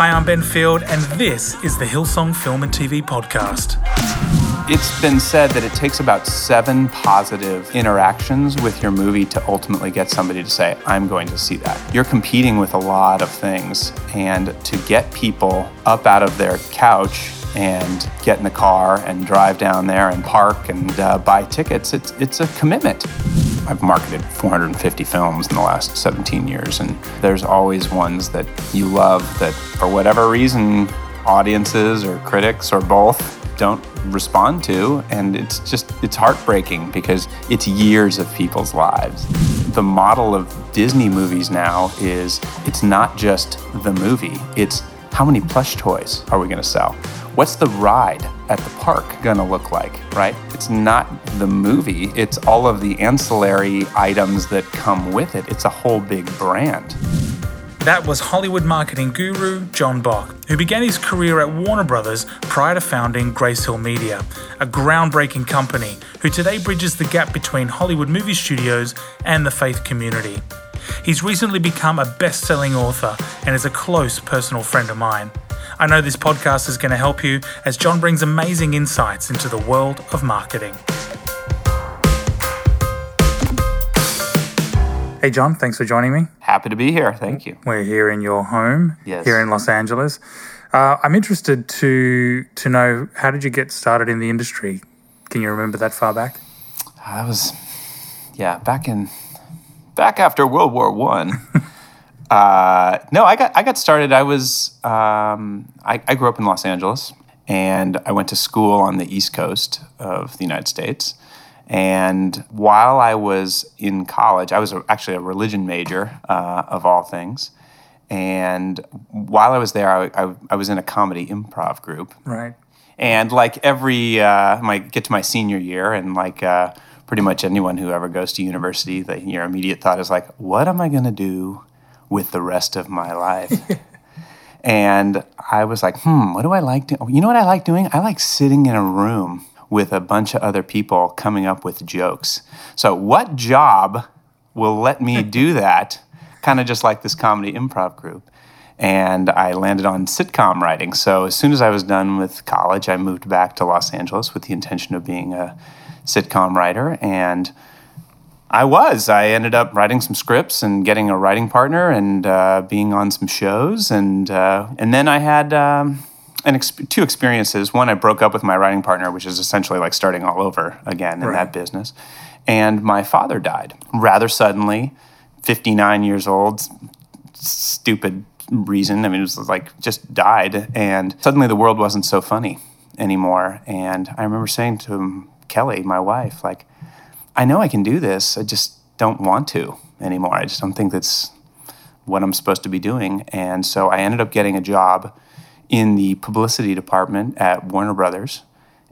Hi, I'm Ben Field, and this is the Hillsong Film and TV Podcast. It's been said that it takes about seven positive interactions with your movie to ultimately get somebody to say, I'm going to see that. You're competing with a lot of things, and to get people up out of their couch and get in the car and drive down there and park and uh, buy tickets, it's, it's a commitment. I've marketed 450 films in the last 17 years, and there's always ones that you love that, for whatever reason, audiences or critics or both don't respond to and it's just it's heartbreaking because it's years of people's lives. The model of disney movies now is it's not just the movie it's how many plush toys are we going to sell what's the ride at the park to look like right? It's not the movie it's all of the ancillary items that come with it. It's a whole big brand. That was Hollywood marketing guru John Bock, who began his career at Warner Brothers prior to founding Grace Hill Media, a groundbreaking company who today bridges the gap between Hollywood movie studios and the faith community. He's recently become a best selling author and is a close personal friend of mine. I know this podcast is going to help you as John brings amazing insights into the world of marketing. Hey, John, thanks for joining me. Happy to be here. Thank you. We're here in your home yes. here in Los Angeles. Uh, I'm interested to to know how did you get started in the industry? Can you remember that far back? I was, yeah, back in back after World War One. uh, no, I got I got started. I was um, I, I grew up in Los Angeles, and I went to school on the East Coast of the United States. And while I was in college, I was actually a religion major uh, of all things. And while I was there, I, I, I, was in a comedy improv group. Right. And like every, uh, my get to my senior year, and like uh, pretty much anyone who ever goes to university, the, your immediate thought is like, what am I going to do with the rest of my life? and I was like, hmm, what do I like doing? You know what I like doing? I like sitting in a room with a bunch of other people coming up with jokes. So, what job will let me do that? kind of just like this comedy improv group. And I landed on sitcom writing. So, as soon as I was done with college, I moved back to Los Angeles with the intention of being a sitcom writer. And I was. I ended up writing some scripts and getting a writing partner and uh, being on some shows. And, uh, and then I had. Um, an ex- two experiences. One, I broke up with my writing partner, which is essentially like starting all over again in right. that business. And my father died rather suddenly, 59 years old, stupid reason. I mean, it was like just died. And suddenly the world wasn't so funny anymore. And I remember saying to Kelly, my wife, like, I know I can do this. I just don't want to anymore. I just don't think that's what I'm supposed to be doing. And so I ended up getting a job in the publicity department at Warner Brothers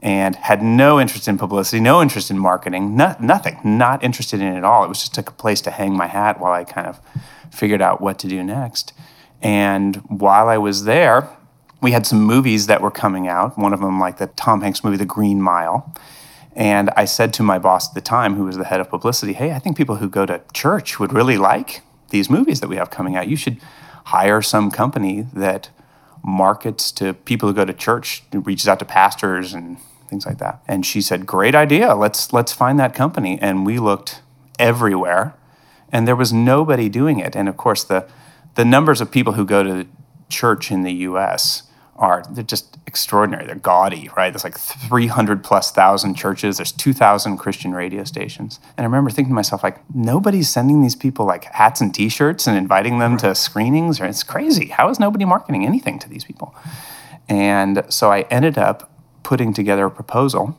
and had no interest in publicity, no interest in marketing, no, nothing, not interested in it at all. It was just a place to hang my hat while I kind of figured out what to do next. And while I was there, we had some movies that were coming out. One of them, like the Tom Hanks movie, The Green Mile. And I said to my boss at the time, who was the head of publicity, hey, I think people who go to church would really like these movies that we have coming out. You should hire some company that markets to people who go to church, reaches out to pastors and things like that. And she said, "Great idea. Let's let's find that company." And we looked everywhere, and there was nobody doing it. And of course, the the numbers of people who go to church in the U.S are they're just extraordinary. They're gaudy, right? There's like 300 plus thousand churches. There's 2,000 Christian radio stations. And I remember thinking to myself, like, nobody's sending these people like hats and T-shirts and inviting them to screenings. Or it's crazy. How is nobody marketing anything to these people? And so I ended up putting together a proposal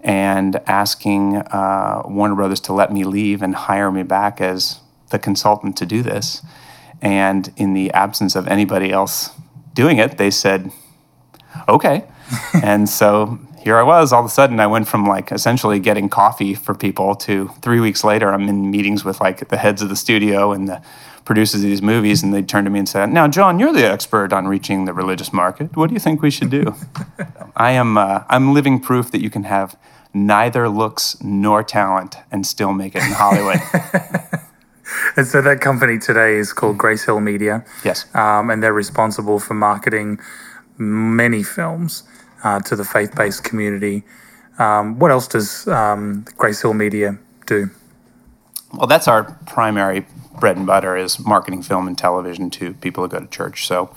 and asking uh, Warner Brothers to let me leave and hire me back as the consultant to do this. And in the absence of anybody else doing it, they said, okay. and so here I was. All of a sudden, I went from like essentially getting coffee for people to three weeks later, I'm in meetings with like the heads of the studio and the producers of these movies, and they turned to me and said, "Now, John, you're the expert on reaching the religious market. What do you think we should do?" I am. Uh, I'm living proof that you can have neither looks nor talent and still make it in Hollywood. And so that company today is called Grace Hill Media. Yes. Um, and they're responsible for marketing many films uh, to the faith based community. Um, what else does um, Grace Hill Media do? Well, that's our primary bread and butter is marketing film and television to people who go to church. So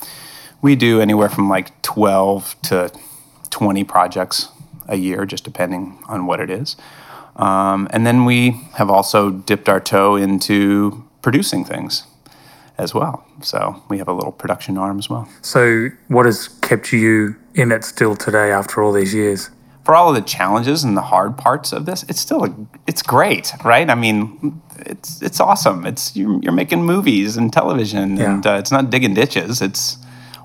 we do anywhere from like 12 to 20 projects a year, just depending on what it is. Um, and then we have also dipped our toe into producing things as well. So we have a little production arm as well. So, what has kept you in it still today after all these years? For all of the challenges and the hard parts of this, it's still a, it's great, right? I mean, it's it's awesome. It's you're, you're making movies and television, Yeah. and uh, it's not digging ditches. It's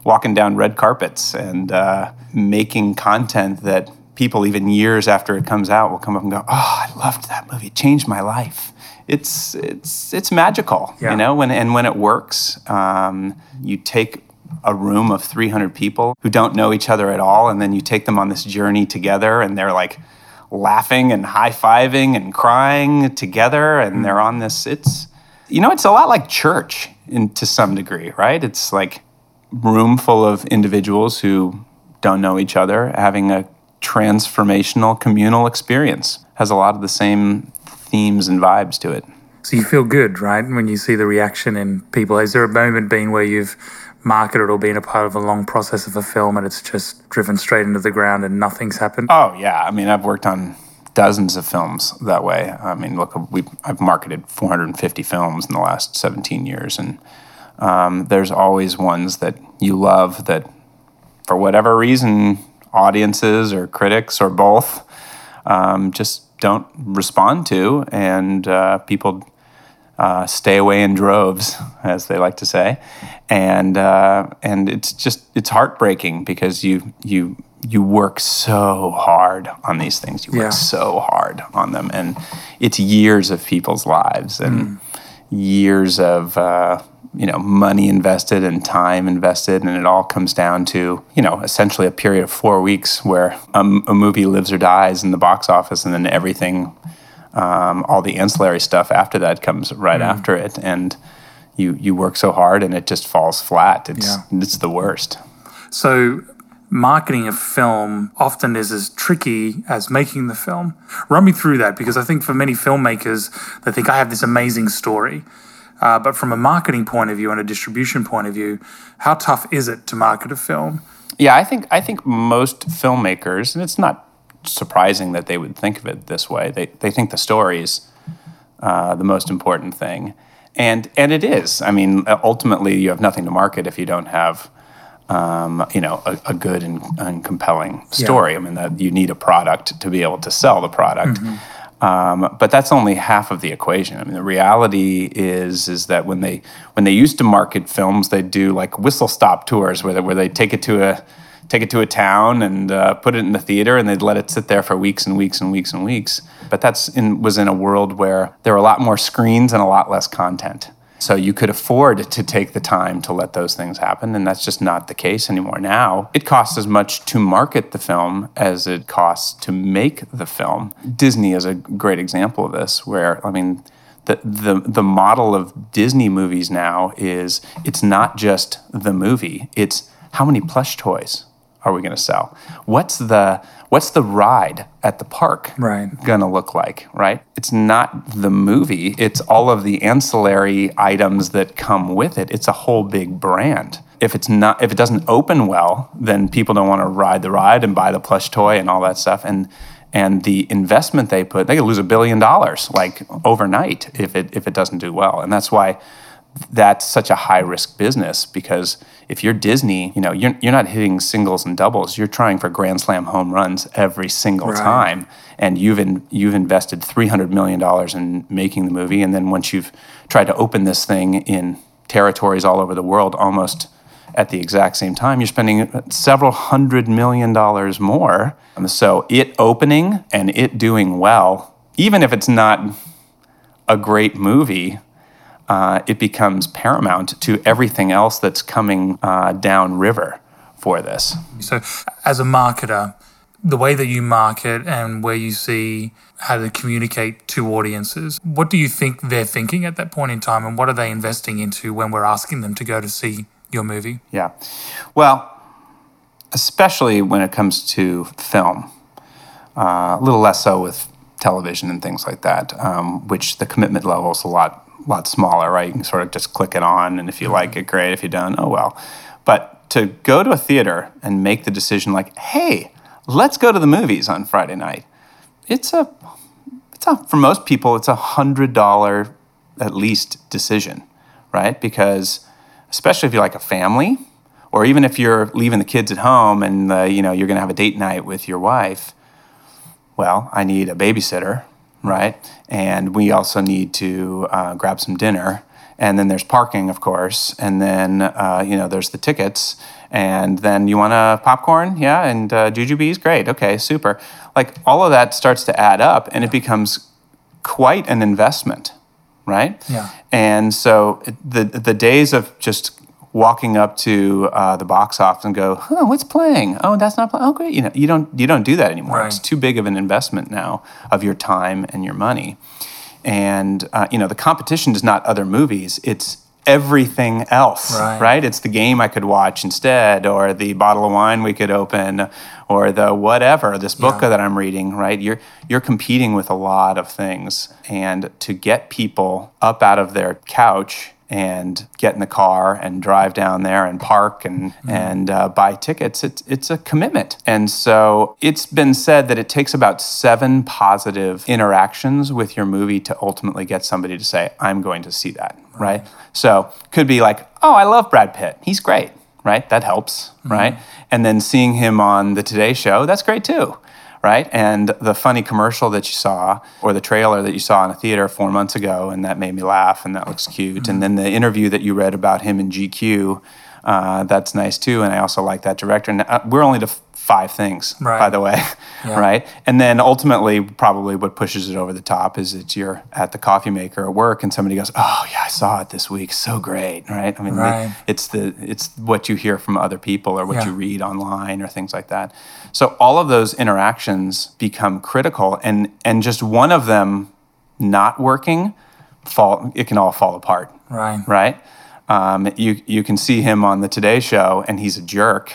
walking down red carpets and uh, making content that people, even years after it comes out, will come up and go, "Oh, I loved that movie. It changed my life." It's it's it's magical, Yeah. you know. When and when it works, um, you take a room of 300 people who don't know each other at all, and then you take them on this journey together, and they're like laughing and high fiving and crying together, and they're on this. It's you know, it's a lot like church in to some degree, right? It's like room full of individuals who don't know each other having a transformational communal experience has a lot of the same themes and vibes to it So, you feel good, right? When you see the reaction in people. Has there a moment been where you've marketed or been a part of a long process of a film and it's just driven straight into the ground and nothing's happened? oh yeah i mean i've worked on dozens of films that way i mean look we i've marketed 450 films in the last 17 years and um, there's always ones that you love that for whatever reason audiences or critics or both um, just don't respond to and uh, people uh, stay away in droves, as they like to say, and uh, and it's just it's heartbreaking because you you you work so hard on these things. You work Yeah. so hard on them, and it's years of people's lives and years of. Uh, you know, money invested and time invested, and it all comes down to, you know, essentially a period of four weeks where a, movie lives or dies in the box office, and then everything um, all the ancillary stuff after that comes right after it, and you you work so hard and it just falls flat. It's Yeah. it's the worst. So, marketing a film often is as tricky as making the film. Run me through that because I think for many filmmakers, they think I have this amazing story. Uh, but from a marketing point of view and a distribution point of view, how tough is it to market a film? Yeah, I think I think most filmmakers, and it's not surprising that they would think of it this way. They they think the story's uh, the most important thing, and and it is. I mean, ultimately, you have nothing to market if you don't have. Um, you know, a, a good and, and compelling story. I mean, that you need a product to be able to sell the product. Um, but that's only half of the equation. I mean, the reality is is that when they when they used to market films, they'd do like whistle stop tours where they, where they take it to a take it to a town and uh, put it in the theater, and they'd let it sit there for weeks and weeks and weeks and weeks. But that's in, was in a world where there were a lot more screens and a lot less content. So you could afford to take the time to let those things happen, and that's just not the case anymore. Now it costs as much to market the film as it costs to make the film. Disney is a great example of this, where I mean, the the the model of Disney movies now is it's not just the movie; it's how many plush toys are we going to sell? What's the what's the ride at the park Right. going to look like, right? It's not the movie, it's all of the ancillary items that come with it. It's a whole big brand. If it's not if it doesn't open well, then people don't want to ride the ride and buy the plush toy and all that stuff and and the investment they put, they could lose a billion dollars like overnight if it if it doesn't do well. And that's why that's such a high risk business because if you're Disney, you know, you're, you're not hitting singles and doubles. You're trying for grand slam home runs every single Right. time. And you've in, you've invested $300 million in making the movie. And then once you've tried to open this thing in territories all over the world almost at the exact same time, you're spending several hundred million dollars more. Um, So it opening and it doing well, even if it's not a great movie, uh, it becomes paramount to everything else that's coming uh, downriver for this. So, as a marketer, the way that you market and where you see how to communicate to audiences. What do you think they're thinking at that point in time, and what are they investing into when we're asking them to go to see your movie? Yeah. Well, especially when it comes to film, uh, a little less so with television and things like that, um, which the commitment level is a lot lot smaller, right? You can sort of just click it on, and if you like it, great. If you don't, oh well. But to go to a theater and make the decision, like, hey, let's go to the movies on Friday night, it's a, it's a for most people, it's a hundred dollar at least decision, right? Because especially if you're like a family, or even if you're leaving the kids at home and uh, you know you're going to have a date night with your wife. Well, I need a babysitter, right? And we also need to uh, grab some dinner. And then there's parking, of course. And then, uh, you know, there's the tickets. And then you want a popcorn? Yeah. And uh, jujubes? Great. Okay, super. Like all of that starts to add up and it becomes quite an investment, right? Yeah. And so the, the days of just walking up to uh, the box office and go, "Oh, what's playing? Oh, that's not playing. Oh, great." You know, you don't you don't do that anymore. Right. It's too big of an investment now of your time and your money. And uh, you know, the competition is not other movies; it's everything else, Right. It's the game I could watch instead, or the bottle of wine we could open, or the whatever, this book Yeah. that I'm reading, right? You're you're competing with a lot of things, and to get people up out of their couch and get in the car and drive down there and park and and uh, buy tickets, it's it's a commitment. And so it's been said that it takes about seven positive interactions with your movie to ultimately get somebody to say, "I'm going to see that." Right. So could be like, "Oh, I love Brad Pitt. He's great." Right. That helps. Right. And then seeing him on the Today Show, that's great too right? And the funny commercial that you saw or the trailer that you saw in a theater four months ago, and that made me laugh, and that looks cute. And mm-hmm. then the interview that you read about him in GQ, uh, that's nice too. And I also like that director. And uh, we're only to five things, Right. by the way, Yeah. right? And then ultimately, probably what pushes it over the top is that you're at the coffee maker at work, and somebody goes, "Oh yeah, I saw it this week. So great!" Right? I mean, the- it's the it's what you hear from other people or what Yeah. you read online or things like that. So all of those interactions become critical, and and just one of them not working, fall it can all fall apart. Right. Right. Um, you you can see him on the Today Show, and he's a jerk.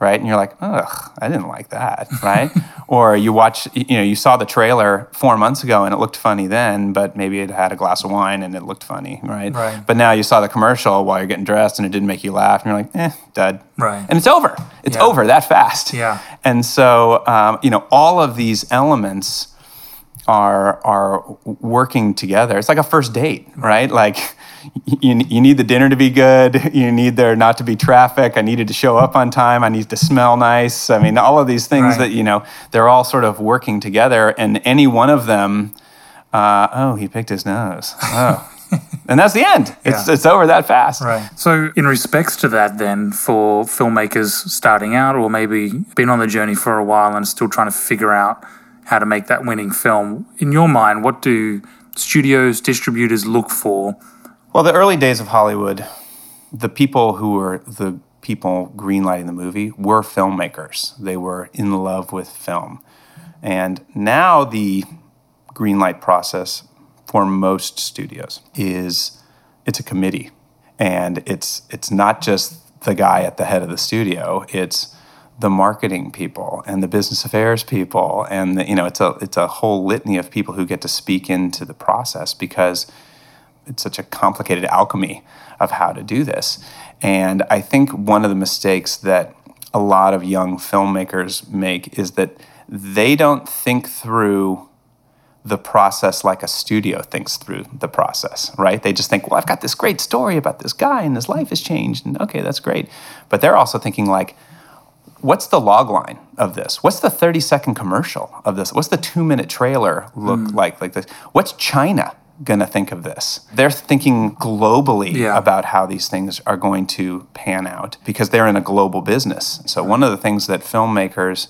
Right, and you're like, ugh, I didn't like that, right? or you watch, you know, you saw the trailer four months ago and it looked funny then, but maybe it had a glass of wine and it looked funny, right? Right. But now you saw the commercial while you're getting dressed and it didn't make you laugh, and you're like, eh, dud. Right. And it's over. It's Yeah. over that fast. Yeah. And so, um, you know, all of these elements are are working together. It's like a first date, right? Like you, you need the dinner to be good. You need there not to be traffic. I needed to show up on time. I need to smell nice. I mean, all of these things Right. that you know they're all sort of working together, and any one of them. Uh, oh, he picked his nose. Oh. and that's the end. It's, Yeah. it's over that fast. Right. So, in respects to that, then, for filmmakers starting out or maybe been on the journey for a while and still trying to figure out how to make that winning film, in your mind, what do studios, distributors look for? Well, the early days of Hollywood, the people who were the people greenlighting the movie were filmmakers. They were in love with film. And now the greenlight process for most studios is it's a committee. And it's it's not just the guy at the head of the studio, it's the marketing people and the business affairs people and the, you know it's a it's a whole litany of people who get to speak into the process because it's such a complicated alchemy of how to do this. And I think one of the mistakes that a lot of young filmmakers make is that they don't think through the process like a studio thinks through the process, right? They just think, well, I've got this great story about this guy and his life has changed, and okay, that's great. But they're also thinking, like, what's the log line of this? What's the 30 second commercial of this? What's the two minute trailer look mm. like? Like this? What's China gonna think of this? They're thinking globally Yeah. about how these things are going to pan out because they're in a global business. So one of the things that filmmakers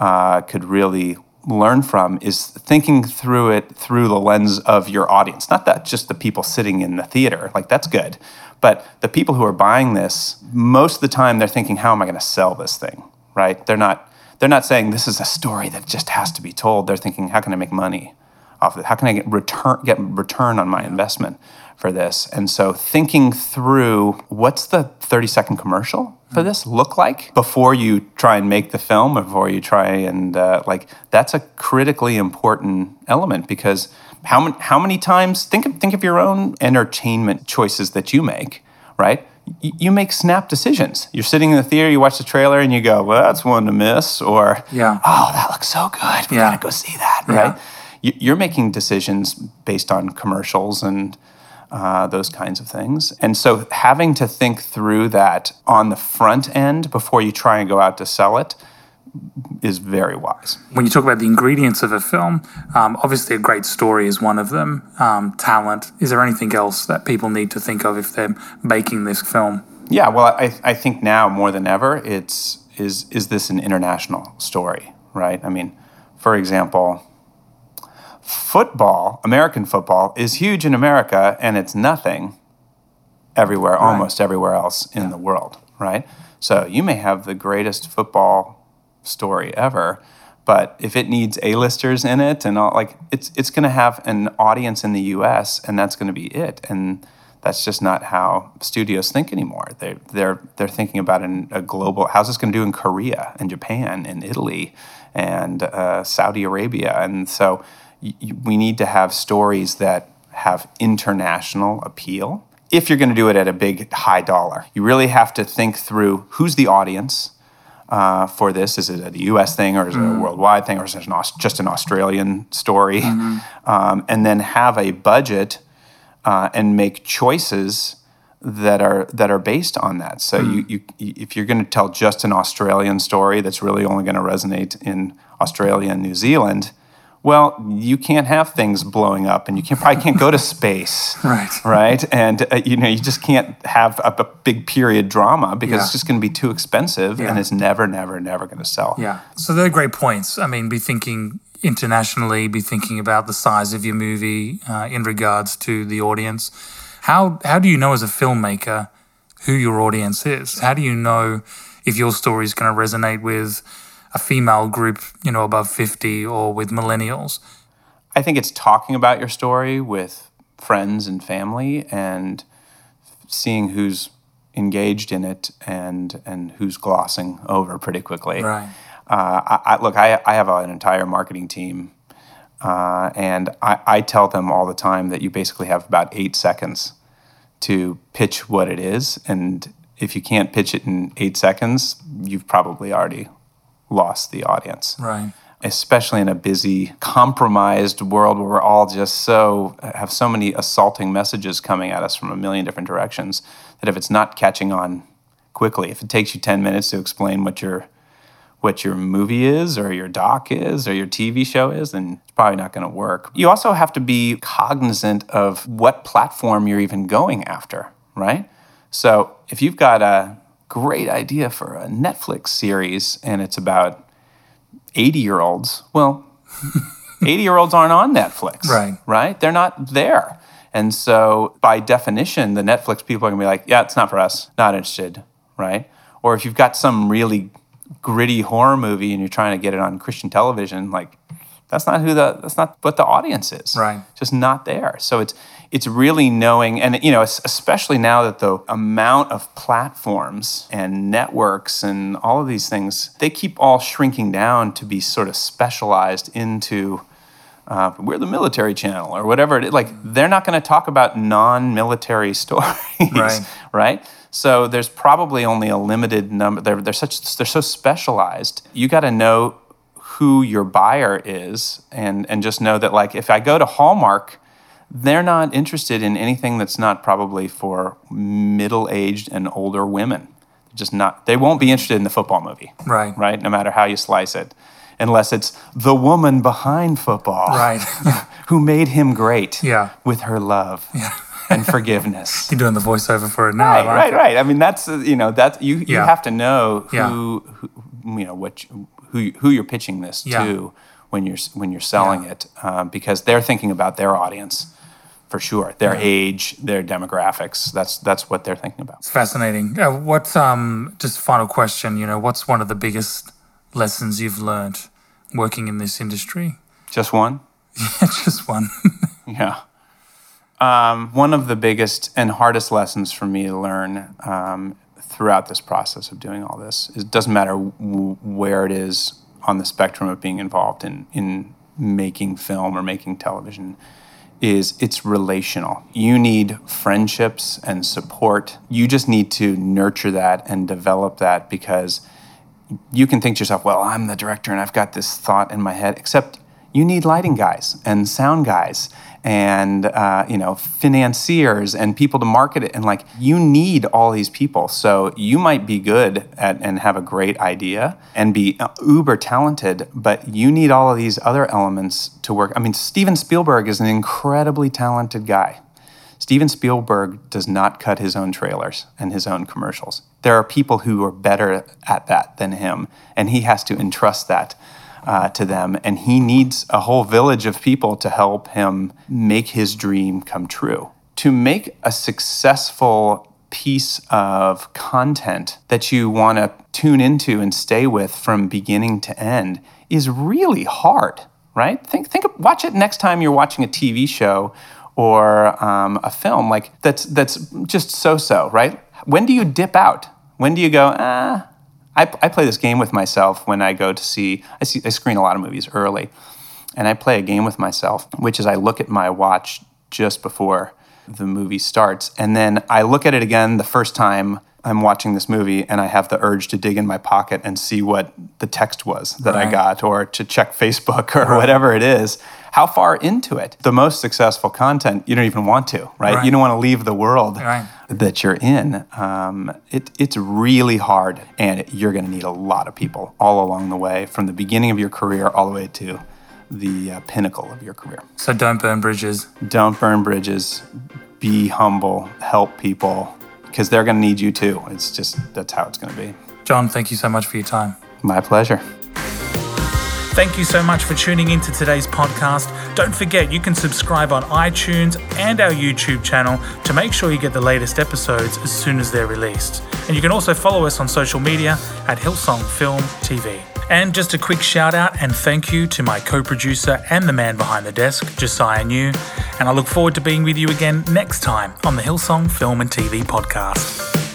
uh, could really learn from is thinking through it through the lens of your audience. Not that just the people sitting in the theater, like that's good, but the people who are buying this, most of the time they're thinking, how am I going to sell this thing? Right? They're not. they're not saying this is a story that just has to be told. They're thinking, how can I make money off of it? How can I get return get return on my investment for this? And so thinking through what's the 30 second commercial for this look like before you try and make the film, before you try and uh, like that's a critically important element because how many how many times think of think of your own entertainment choices that you make, right? You make snap decisions. You're sitting in the theater, you watch the trailer, and you go, "Well, that's one to miss," or Yeah. "Oh, that looks so good. We Yeah. gotta go see that." Right? You're making decisions based on commercials and uh, those kinds of things. And so having to think through that on the front end before you try and go out to sell it is very wise. when you talk about the ingredients of a film, um, obviously a great story is one of them. Um, talent. Is there anything else that people need to think of if they're making this film? Yeah, well, I, I think now more than ever, it's is is this an international story, right? I mean, for example, football, American football, is huge in America, and it's nothing everywhere, almost everywhere else in the world, right? So you may have the greatest football story ever, but if it needs A-listers in it and all, like it's it's going to have an audience in the U.S. and that's going to be it, and that's just not how studios think anymore. They they're they're thinking about an, a global. How's this going to do in Korea and Japan and Italy and uh, Saudi Arabia? And so we need to have stories that have international appeal. If you're going to do it at a big high dollar, you really have to think through who's the audience uh, for this. Is it a U.S. thing or is it a worldwide thing or is it an just an Australian story? Um, and then have a budget uh, and make choices that are that are based on that. So you, you if you're going to tell just an Australian story that's really only going to resonate in Australia and New Zealand, well, you can't have things blowing up, and you can probably can't go to space, Right. Right, and uh, you know you just can't have a, a big period drama because Yeah. it's just going to be too expensive, and it's never, never, never going to sell. Yeah. So they're great points. I mean, be thinking internationally, be thinking about the size of your movie uh, in regards to the audience. How how do you know as a filmmaker who your audience is? How do you know if your story is going to resonate with a female group, you know, above 50 or with millennials? I think it's talking about your story with friends and family and seeing who's engaged in it and and who's glossing over pretty quickly. Right. Uh, I, I, look, I, I have an entire marketing team, uh, and I, I tell them all the time that you basically have about eight seconds to pitch what it is, and if you can't pitch it in eight seconds, you've probably already lost the audience Right. especially in a busy, compromised world where we're all just so have so many assaulting messages coming at us from a million different directions that if it's not catching on quickly, if it takes you 10 minutes to explain what your what your movie is or your doc is or your TV show is, then it's probably not going to work. You also have to be cognizant of what platform you're even going after, right? So if you've got a great idea for a Netflix series and it's about 80 year olds, well, 80 year olds aren't on Netflix. Right. Right? They're not there. And so, by definition, the Netflix people are going to be like, yeah, it's not for us, not interested. Right? Or if you've got some really gritty horror movie and you're trying to get it on Christian television, like, that's not who the that's not what the audience is Right. just not there so it's it's really knowing and you know especially now that the amount of platforms and networks and all of these things they keep all shrinking down to be sort of specialized into uh, we're the military channel or whatever like they're not going to talk about non-military stories Right. right so there's probably only a limited number they're, they're such they're so specialized you got to know who your buyer is and and just know that like if I go to Hallmark they're not interested in anything that's not probably for middle-aged and older women just not they won't be interested in the football movie Right. right no matter how you slice it unless it's the woman behind football Right. who made him great Yeah. with her love Yeah. and forgiveness You're doing the voiceover for it now. Right, right, it. right. I mean, that's uh, you know that you you Yeah. have to know who, Yeah. who you know what you, who who you're pitching this Yeah. to when you're when you're selling it uh, because they're thinking about their audience for sure, their age, their demographics. That's that's what they're thinking about. It's fascinating. Uh, what, um, just final question, you know, what's one of the biggest lessons you've learned working in this industry? Just one? Yeah, just one. Yeah. Um, one of the biggest and hardest lessons for me to learn um, throughout this process of doing all this is it doesn't matter w- where it is on the spectrum of being involved in, in making film or making television is it's relational. You need friendships and support. You just need to nurture that and develop that because you can think to yourself, well, I'm the director and I've got this thought in my head, except you need lighting guys and sound guys and uh, you know financiers and people to market it. And like you need all these people. So you might be good at and have a great idea and be uh, uber talented but you need all of these other elements to work. I mean steven spielberg is an incredibly talented guy. Steven Spielberg does not cut his own trailers and his own commercials. There are people who are better at that than him, and he has to entrust that uh, to them. And he needs a whole village of people to help him make his dream come true. To make a successful piece of content that you want to tune into and stay with from beginning to end is really hard, right? Think, think, watch it next time you're watching a TV show or um, a film like that's that's just so-so, right? When do you dip out? When do you go? Ah, I, I play this game with myself when I go to see I, see. I screen a lot of movies early, and I play a game with myself, which is I look at my watch just before the movie starts, and then I look at it again the first time I'm watching this movie and I have the urge to dig in my pocket and see what the text was that right. I got or to check Facebook or right. whatever it is. How far into it? The most successful content, you don't even want to, right? right. You don't want to leave the world that you're in. Um, it, it's really hard and you're going to need a lot of people all along the way from the beginning of your career all the way to the uh, pinnacle of your career. So don't burn bridges. Don't burn bridges. Be humble, help people, because they're going to need you too. It's just that's how it's going to be. John, thank you so much for your time. My pleasure. Thank you so much for tuning in to today's podcast. Don't forget you can subscribe on iTunes and our YouTube channel to make sure you get the latest episodes as soon as they're released. And you can also follow us on social media at Hillsong Film TV. And just a quick shout out and thank you to my co producer and the man behind the desk, Josiah New. And I look forward to being with you again next time on the Hillsong Film and TV podcast.